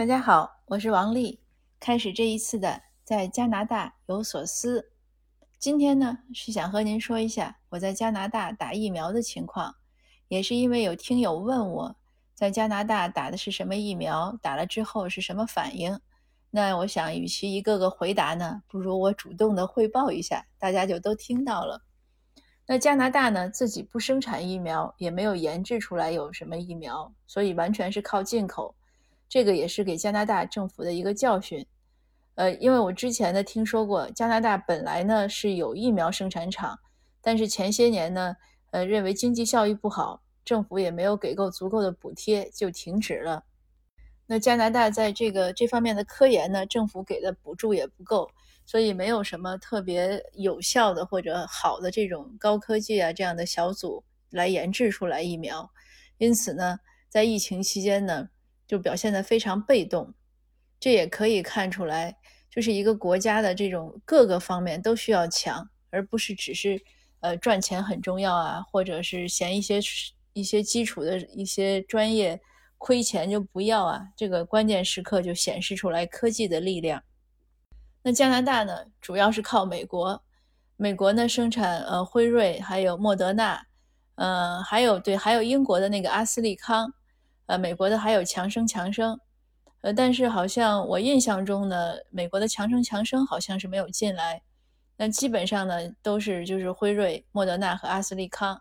大家好，我是王丽。开始这一次的在加拿大有所思。今天呢是想和您说一下我在加拿大打疫苗的情况，也是因为有听友问我在加拿大打的是什么疫苗，打了之后是什么反应。那我想，与其一个个回答呢，不如我主动的汇报一下，大家就都听到了。那加拿大呢自己不生产疫苗，也没有研制出来有什么疫苗，所以完全是靠进口。这个也是给加拿大政府的一个教训，呃，因为我之前呢听说过，加拿大本来呢是有疫苗生产厂，但是前些年呢，呃，认为经济效益不好，政府也没有给够足够的补贴，就停止了。那加拿大在这个这方面的科研呢，政府给的补助也不够，所以没有什么特别有效的或者好的这种高科技啊这样的小组来研制出来疫苗，因此呢，在疫情期间呢。就表现得非常被动，这也可以看出来，就是一个国家的这种各个方面都需要强，而不是只是呃赚钱很重要啊，或者是嫌一些一些基础的一些专业亏钱就不要啊。这个关键时刻就显示出来科技的力量。那加拿大呢，主要是靠美国，美国呢生产呃辉瑞，还有莫德纳，呃还有对，还有英国的那个阿斯利康。呃，美国的还有强生，强生，呃，但是好像我印象中呢，美国的强生，强生好像是没有进来。那基本上呢，都是就是辉瑞、莫德纳和阿斯利康。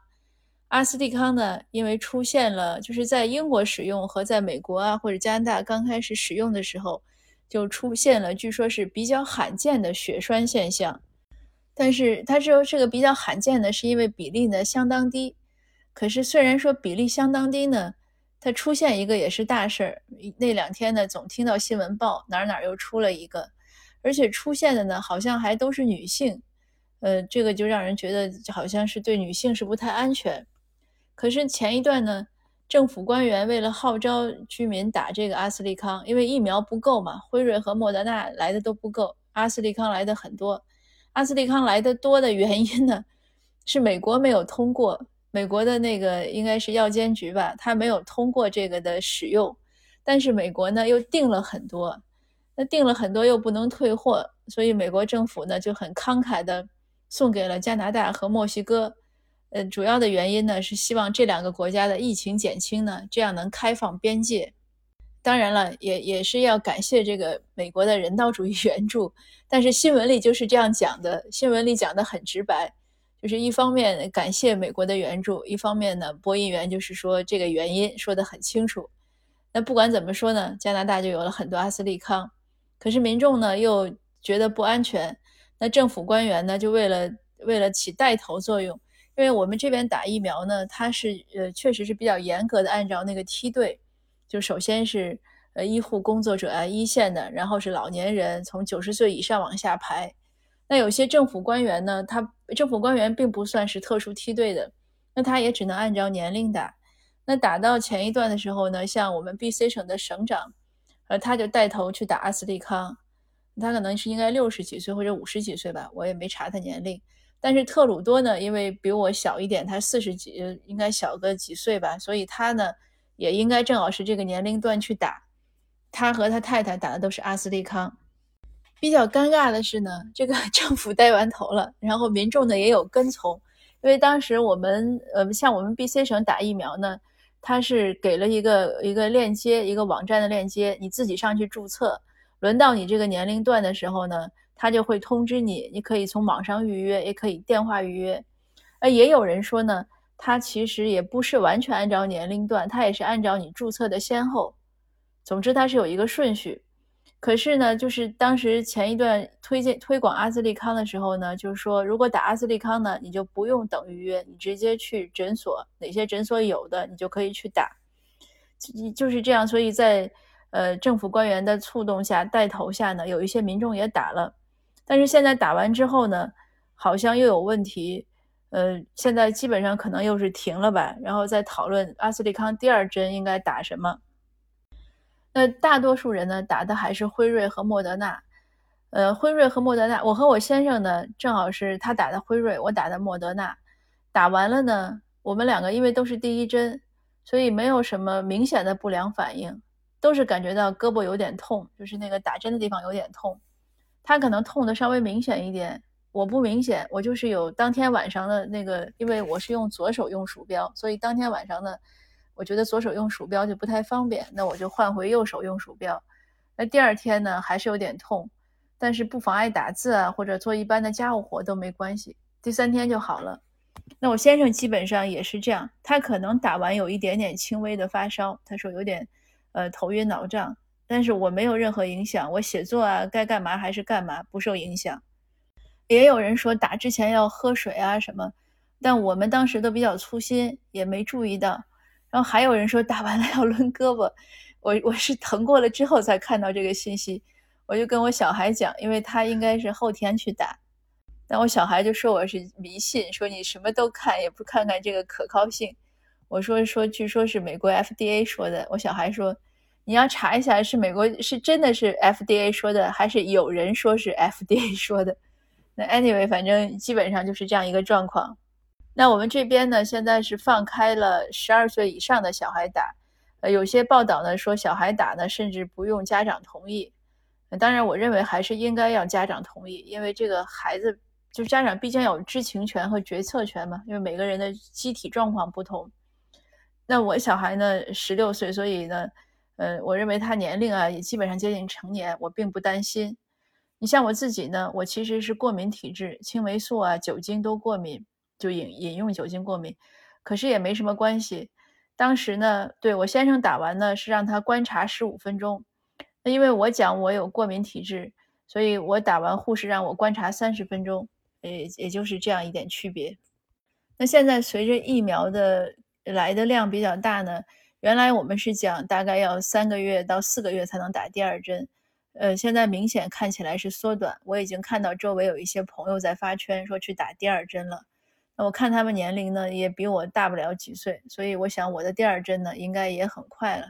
阿斯利康呢，因为出现了就是在英国使用和在美国啊或者加拿大刚开始使用的时候，就出现了据说是比较罕见的血栓现象。但是它说这个比较罕见的是因为比例呢相当低。可是虽然说比例相当低呢。它出现一个也是大事儿，那两天呢总听到新闻报哪儿哪儿又出了一个，而且出现的呢好像还都是女性，呃，这个就让人觉得好像是对女性是不太安全。可是前一段呢，政府官员为了号召居民打这个阿斯利康，因为疫苗不够嘛，辉瑞和莫德纳来的都不够，阿斯利康来的很多。阿斯利康来的多的原因呢，是美国没有通过。美国的那个应该是药监局吧，他没有通过这个的使用，但是美国呢又订了很多，那订了很多又不能退货，所以美国政府呢就很慷慨的送给了加拿大和墨西哥，呃，主要的原因呢是希望这两个国家的疫情减轻呢，这样能开放边界。当然了，也也是要感谢这个美国的人道主义援助，但是新闻里就是这样讲的，新闻里讲的很直白。就是一方面感谢美国的援助，一方面呢，播音员就是说这个原因说得很清楚。那不管怎么说呢，加拿大就有了很多阿斯利康，可是民众呢又觉得不安全。那政府官员呢就为了为了起带头作用，因为我们这边打疫苗呢，它是呃确实是比较严格的按照那个梯队，就首先是呃医护工作者啊一线的，然后是老年人，从九十岁以上往下排。那有些政府官员呢，他政府官员并不算是特殊梯队的，那他也只能按照年龄打。那打到前一段的时候呢，像我们 B.C 省的省长，呃，他就带头去打阿斯利康，他可能是应该六十几岁或者五十几岁吧，我也没查他年龄。但是特鲁多呢，因为比我小一点，他四十几，应该小个几岁吧，所以他呢也应该正好是这个年龄段去打。他和他太太打的都是阿斯利康。比较尴尬的是呢，这个 政府带完头了，然后民众呢也有跟从，因为当时我们呃像我们 B.C 省打疫苗呢，它是给了一个一个链接，一个网站的链接，你自己上去注册，轮到你这个年龄段的时候呢，他就会通知你，你可以从网上预约，也可以电话预约。呃，也有人说呢，他其实也不是完全按照年龄段，他也是按照你注册的先后，总之它是有一个顺序。可是呢，就是当时前一段推荐推广阿斯利康的时候呢，就是说如果打阿斯利康呢，你就不用等预约，你直接去诊所，哪些诊所有的你就可以去打，就是这样。所以在呃政府官员的促动下、带头下呢，有一些民众也打了。但是现在打完之后呢，好像又有问题，呃，现在基本上可能又是停了吧，然后再讨论阿斯利康第二针应该打什么。那大多数人呢打的还是辉瑞和莫德纳，呃，辉瑞和莫德纳，我和我先生呢正好是他打的辉瑞，我打的莫德纳，打完了呢，我们两个因为都是第一针，所以没有什么明显的不良反应，都是感觉到胳膊有点痛，就是那个打针的地方有点痛。他可能痛的稍微明显一点，我不明显，我就是有当天晚上的那个，因为我是用左手用鼠标，所以当天晚上呢，我觉得左手用鼠标就不太方便，那我就换回右手用鼠标。那第二天呢，还是有点痛，但是不妨碍打字啊，或者做一般的家务活都没关系。第三天就好了。那我先生基本上也是这样，他可能打完有一点点轻微的发烧，他说有点，呃，头晕脑胀，但是我没有任何影响，我写作啊，该干嘛还是干嘛，不受影响。也有人说打之前要喝水啊什么，但我们当时都比较粗心，也没注意到。然后还有人说打完了要抡胳膊。我我是疼过了之后才看到这个信息，我就跟我小孩讲，因为他应该是后天去打，但我小孩就说我是迷信，说你什么都看也不看看这个可靠性。我说说，据说是美国 FDA 说的。我小孩说，你要查一下是美国是真的是 FDA 说的，还是有人说是 FDA 说的。那 anyway，反正基本上就是这样一个状况。那我们这边呢，现在是放开了十二岁以上的小孩打。呃，有些报道呢说小孩打呢，甚至不用家长同意。当然，我认为还是应该要家长同意，因为这个孩子就家长毕竟有知情权和决策权嘛。因为每个人的机体状况不同。那我小孩呢，十六岁，所以呢，呃，我认为他年龄啊也基本上接近成年，我并不担心。你像我自己呢，我其实是过敏体质，青霉素啊、酒精都过敏，就饮饮用酒精过敏，可是也没什么关系。当时呢，对我先生打完呢是让他观察十五分钟，那因为我讲我有过敏体质，所以我打完护士让我观察三十分钟，也也就是这样一点区别。那现在随着疫苗的来的量比较大呢，原来我们是讲大概要三个月到四个月才能打第二针，呃，现在明显看起来是缩短。我已经看到周围有一些朋友在发圈说去打第二针了。我看他们年龄呢也比我大不了几岁，所以我想我的第二针呢应该也很快了。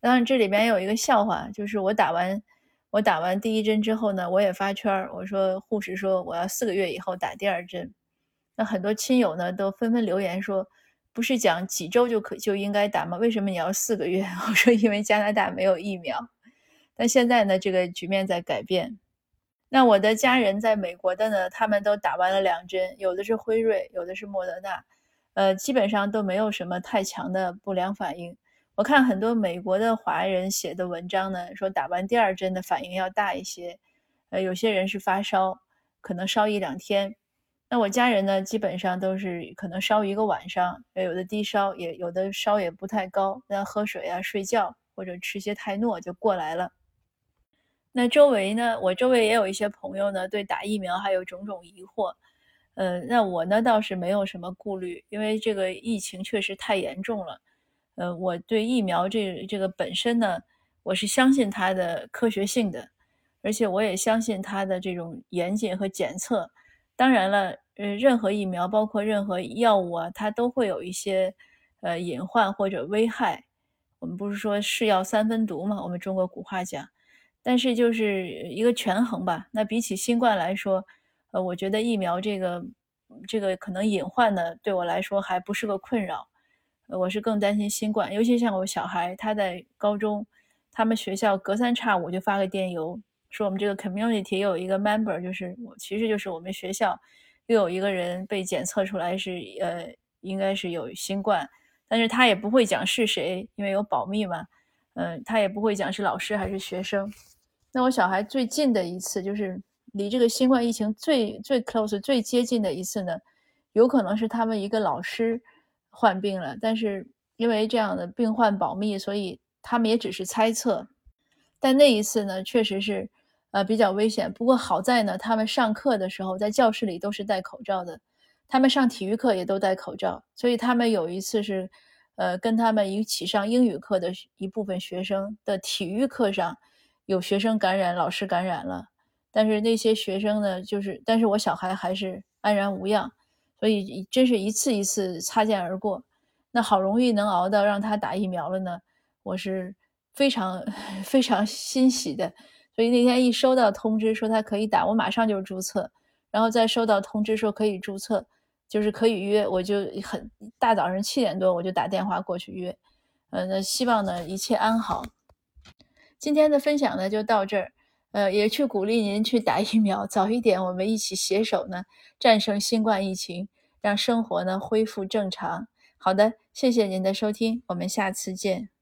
当然这里边有一个笑话，就是我打完我打完第一针之后呢，我也发圈，我说护士说我要四个月以后打第二针。那很多亲友呢都纷纷留言说，不是讲几周就可就应该打吗？为什么你要四个月？我说因为加拿大没有疫苗。但现在呢这个局面在改变。那我的家人在美国的呢，他们都打完了两针，有的是辉瑞，有的是莫德纳，呃，基本上都没有什么太强的不良反应。我看很多美国的华人写的文章呢，说打完第二针的反应要大一些，呃，有些人是发烧，可能烧一两天。那我家人呢，基本上都是可能烧一个晚上，有的低烧，也有的烧也不太高，那喝水啊、睡觉或者吃些泰诺就过来了。那周围呢？我周围也有一些朋友呢，对打疫苗还有种种疑惑。呃，那我呢倒是没有什么顾虑，因为这个疫情确实太严重了。呃，我对疫苗这这个本身呢，我是相信它的科学性的，而且我也相信它的这种严谨和检测。当然了，呃，任何疫苗，包括任何药物啊，它都会有一些呃隐患或者危害。我们不是说是药三分毒嘛？我们中国古话讲。但是就是一个权衡吧。那比起新冠来说，呃，我觉得疫苗这个这个可能隐患呢，对我来说还不是个困扰。我是更担心新冠，尤其像我小孩，他在高中，他们学校隔三差五就发个电邮，说我们这个 community 有一个 member，就是我，其实就是我们学校又有一个人被检测出来是呃，应该是有新冠，但是他也不会讲是谁，因为有保密嘛，嗯，他也不会讲是老师还是学生。那我小孩最近的一次，就是离这个新冠疫情最最 close、最接近的一次呢，有可能是他们一个老师患病了，但是因为这样的病患保密，所以他们也只是猜测。但那一次呢，确实是呃比较危险。不过好在呢，他们上课的时候在教室里都是戴口罩的，他们上体育课也都戴口罩，所以他们有一次是呃跟他们一起上英语课的一部分学生的体育课上。有学生感染，老师感染了，但是那些学生呢，就是，但是我小孩还是安然无恙，所以真是一次一次擦肩而过。那好容易能熬到让他打疫苗了呢，我是非常 非常欣喜的。所以那天一收到通知说他可以打，我马上就注册，然后再收到通知说可以注册，就是可以约，我就很大早上七点多我就打电话过去约。呃，那希望呢一切安好。今天的分享呢就到这儿，呃，也去鼓励您去打疫苗，早一点，我们一起携手呢战胜新冠疫情，让生活呢恢复正常。好的，谢谢您的收听，我们下次见。